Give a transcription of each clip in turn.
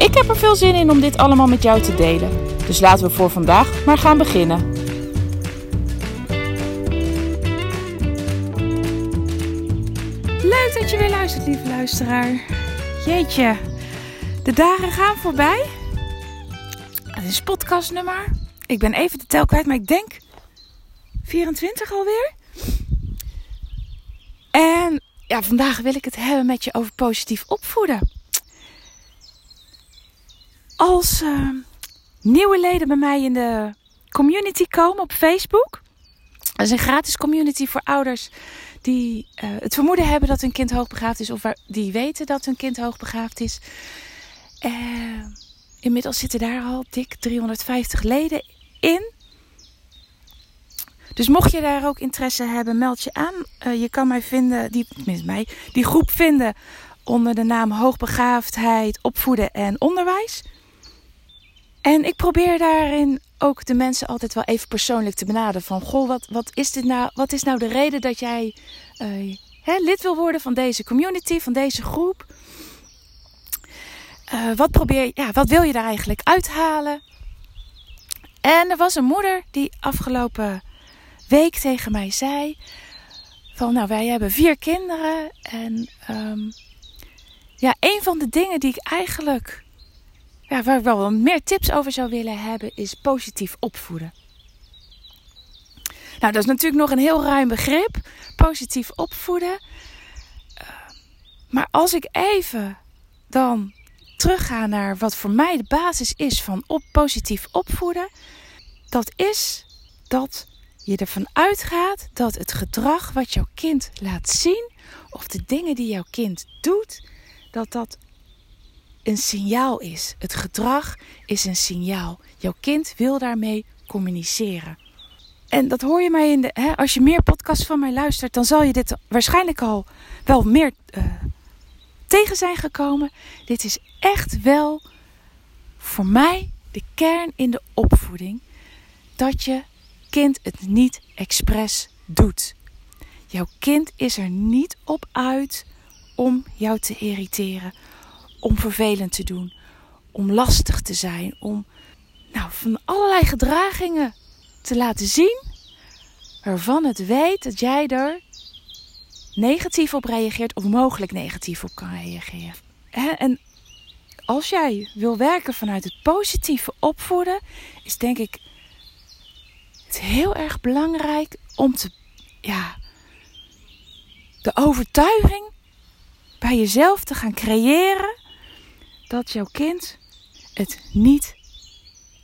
Ik heb er veel zin in om dit allemaal met jou te delen. Dus laten we voor vandaag maar gaan beginnen. Leuk dat je weer luistert, lieve luisteraar. Jeetje, de dagen gaan voorbij. Het is podcastnummer. Ik ben even de tel kwijt, maar ik denk 24 alweer. En ja, vandaag wil ik het hebben met je over positief opvoeden. Als uh, nieuwe leden bij mij in de community komen op Facebook. Dat is een gratis community voor ouders die uh, het vermoeden hebben dat hun kind hoogbegaafd is. Of die weten dat hun kind hoogbegaafd is. Uh, inmiddels zitten daar al dik 350 leden in. Dus mocht je daar ook interesse hebben, meld je aan. Uh, je kan mij vinden, mij, die groep vinden onder de naam Hoogbegaafdheid, Opvoeden en Onderwijs. En ik probeer daarin ook de mensen altijd wel even persoonlijk te benaderen. Van, goh, wat, wat, is, dit nou, wat is nou de reden dat jij uh, hè, lid wil worden van deze community, van deze groep? Uh, wat, probeer, ja, wat wil je daar eigenlijk uithalen? En er was een moeder die afgelopen week tegen mij zei: van nou, wij hebben vier kinderen. En um, ja, een van de dingen die ik eigenlijk ja, waar ik wel meer tips over zou willen hebben, is positief opvoeden. Nou, dat is natuurlijk nog een heel ruim begrip, positief opvoeden. Uh, maar als ik even dan terugga naar wat voor mij de basis is van op positief opvoeden, dat is dat je ervan uitgaat dat het gedrag wat jouw kind laat zien, of de dingen die jouw kind doet, dat dat een signaal is. Het gedrag is een signaal. Jouw kind wil daarmee communiceren. En dat hoor je mij in de. Hè, als je meer podcasts van mij luistert, dan zal je dit waarschijnlijk al wel meer uh, tegen zijn gekomen. Dit is echt wel voor mij de kern in de opvoeding. Dat je kind het niet expres doet. Jouw kind is er niet op uit om jou te irriteren, om vervelend te doen, om lastig te zijn, om nou, van allerlei gedragingen te laten zien waarvan het weet dat jij er negatief op reageert of mogelijk negatief op kan reageren. En als jij wil werken vanuit het positieve opvoeden, is denk ik het heel erg belangrijk om te, ja, de overtuiging bij jezelf te gaan creëren dat jouw kind het niet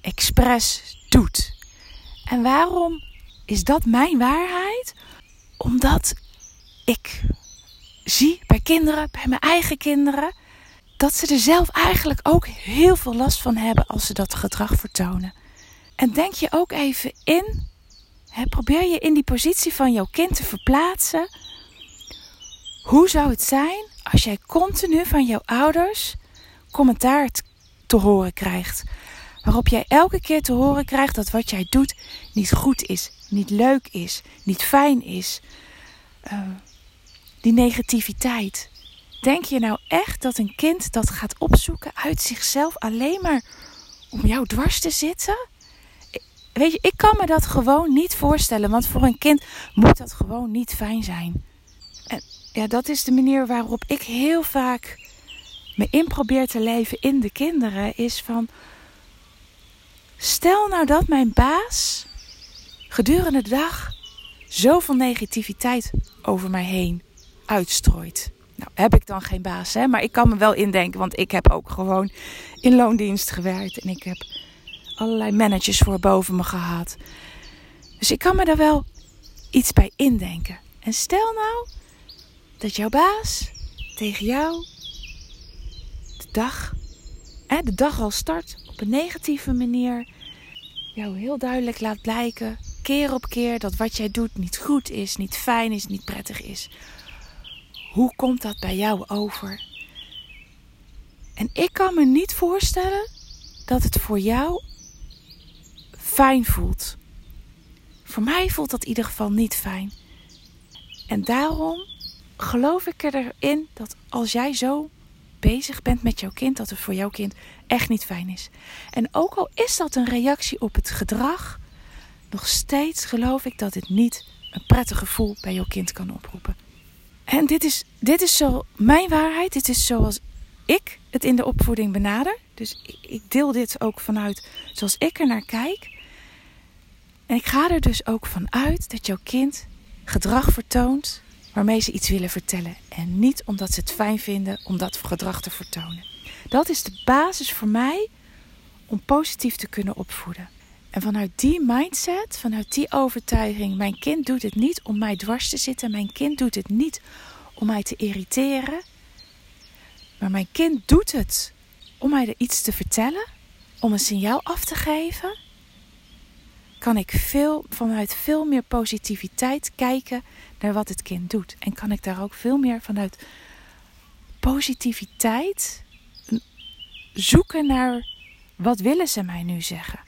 expres doet. En waarom is dat mijn waarheid? Omdat ik zie bij kinderen, bij mijn eigen kinderen, dat ze er zelf eigenlijk ook heel veel last van hebben als ze dat gedrag vertonen. En denk je ook even in, hè, probeer je in die positie van jouw kind te verplaatsen. Hoe zou het zijn als jij continu van jouw ouders commentaar te horen krijgt. Waarop jij elke keer te horen krijgt dat wat jij doet niet goed is, niet leuk is, niet fijn is. Uh, die negativiteit. Denk je nou echt dat een kind dat gaat opzoeken uit zichzelf alleen maar om jou dwars te zitten? Weet je, ik kan me dat gewoon niet voorstellen, want voor een kind moet dat gewoon niet fijn zijn. En ja, dat is de manier waarop ik heel vaak me in probeer te leven in de kinderen is van. Stel nou dat mijn baas gedurende de dag zoveel negativiteit over mij heen uitstrooit. Nou, heb ik dan geen baas, hè? maar ik kan me wel indenken, want ik heb ook gewoon in loondienst gewerkt en ik heb allerlei managers voor boven me gehad. Dus ik kan me daar wel iets bij indenken. En stel nou dat jouw baas tegen jou dag de dag al start op een negatieve manier, jou heel duidelijk laat blijken, keer op keer, dat wat jij doet niet goed is, niet fijn is, niet prettig is. Hoe komt dat bij jou over? En ik kan me niet voorstellen dat het voor jou fijn voelt. Voor mij voelt dat in ieder geval niet fijn. En daarom geloof ik erin dat als jij zo bezig bent met jouw kind, dat het voor jouw kind echt niet fijn is. En ook al is dat een reactie op het gedrag, nog steeds geloof ik dat het niet een prettig gevoel bij jouw kind kan oproepen. En dit is, dit is zo mijn waarheid. Dit is zoals ik het in de opvoeding benader. Dus ik deel dit ook vanuit zoals ik er naar kijk. En ik ga er dus ook van uit dat jouw kind gedrag vertoont waarmee ze iets willen vertellen. En niet omdat ze het fijn vinden om dat gedrag te vertonen. Dat is de basis voor mij om positief te kunnen opvoeden. En vanuit die mindset, vanuit die overtuiging, mijn kind doet het niet om mij dwars te zitten, mijn kind doet het niet om mij te irriteren, maar mijn kind doet het om mij er iets te vertellen, om een signaal af te geven, kan ik veel, vanuit veel meer positiviteit kijken naar wat het kind doet. En kan ik daar ook veel meer vanuit positiviteit zoeken naar wat willen ze mij nu zeggen.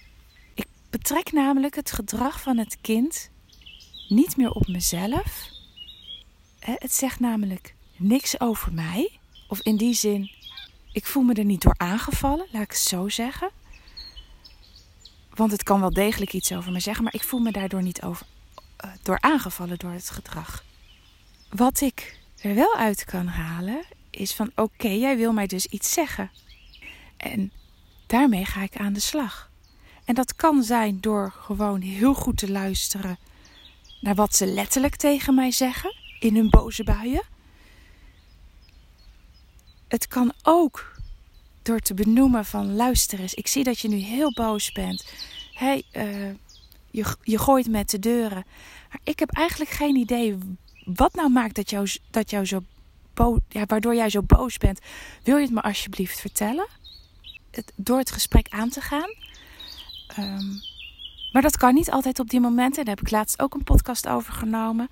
Ik betrek namelijk het gedrag van het kind niet meer op mezelf. Het zegt namelijk niks over mij. Of in die zin, ik voel me er niet door aangevallen, laat ik het zo zeggen. Want het kan wel degelijk iets over me zeggen, maar ik voel me daardoor niet over, door aangevallen door het gedrag. Wat ik er wel uit kan halen, is van oké, jij wil mij dus iets zeggen. En daarmee ga ik aan de slag. En dat kan zijn door gewoon heel goed te luisteren naar wat ze letterlijk tegen mij zeggen in hun boze buien. Het kan ook door te benoemen van luister eens, ik zie dat je nu heel boos bent. Hey, uh, je, je gooit met de deuren. Maar ik heb eigenlijk geen idee wat nou maakt dat jou, dat jou zo boos, ja, waardoor jij zo boos bent. Wil je het me alsjeblieft vertellen? Het, door het gesprek aan te gaan. Um, maar dat kan niet altijd op die momenten. Daar heb ik laatst ook een podcast over genomen.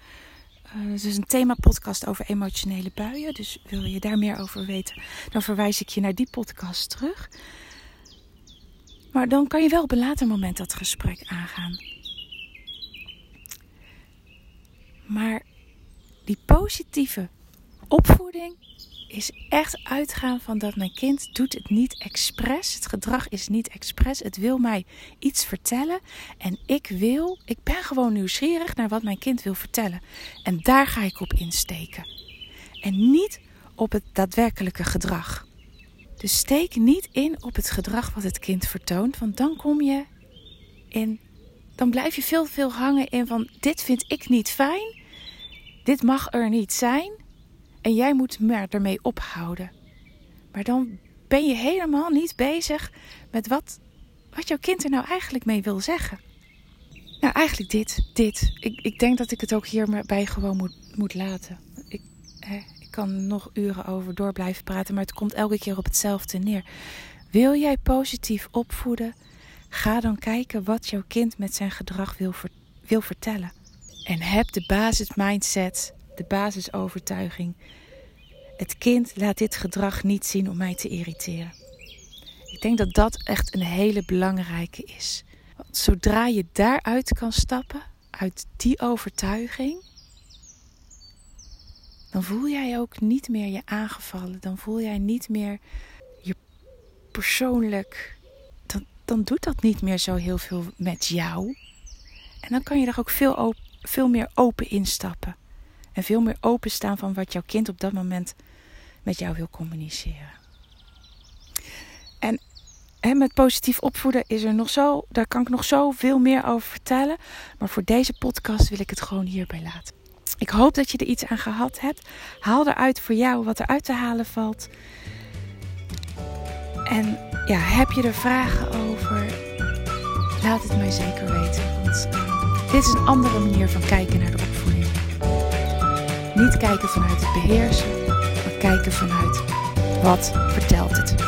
Uh, het is een thema-podcast over emotionele buien. Dus wil je daar meer over weten, dan verwijs ik je naar die podcast terug. Maar dan kan je wel op een later moment dat gesprek aangaan. Maar die positieve opvoeding is echt uitgaan van dat mijn kind doet het niet expres. Het gedrag is niet expres. Het wil mij iets vertellen. En ik wil, ik ben gewoon nieuwsgierig naar wat mijn kind wil vertellen. En daar ga ik op insteken. En niet op het daadwerkelijke gedrag. Dus steek niet in op het gedrag wat het kind vertoont. Want dan kom je in. Dan blijf je veel, veel hangen in van dit vind ik niet fijn. Dit mag er niet zijn. En jij moet maar ermee ophouden. Maar dan ben je helemaal niet bezig met wat, wat jouw kind er nou eigenlijk mee wil zeggen. Nou, eigenlijk dit. Dit. Ik, ik denk dat ik het ook hierbij gewoon moet, moet laten. Ik kan nog uren over door blijven praten, maar het komt elke keer op hetzelfde neer. Wil jij positief opvoeden? Ga dan kijken wat jouw kind met zijn gedrag wil, wil vertellen. En heb de basis mindset de basisovertuiging. Het kind laat dit gedrag niet zien om mij te irriteren. Ik denk dat dat echt een hele belangrijke is. Want zodra je daaruit kan stappen, uit die overtuiging, dan voel jij ook niet meer je aangevallen. Dan voel jij niet meer je persoonlijk. Dan, dan doet dat niet meer zo heel veel met jou. En dan kan je er ook veel, veel meer open instappen. En veel meer openstaan van wat jouw kind op dat moment met jou wil communiceren. En met positief opvoeden is er nog zo, daar kan ik nog zo veel meer over vertellen. Maar voor deze podcast wil ik het gewoon hierbij laten. Ik hoop dat je er iets aan gehad hebt. Haal eruit voor jou wat er uit te halen valt. En ja, heb je er vragen over? Laat het mij zeker weten. Want uh, dit is een andere manier van kijken naar de opvoeding. Niet kijken vanuit het beheersen, maar kijken vanuit wat vertelt het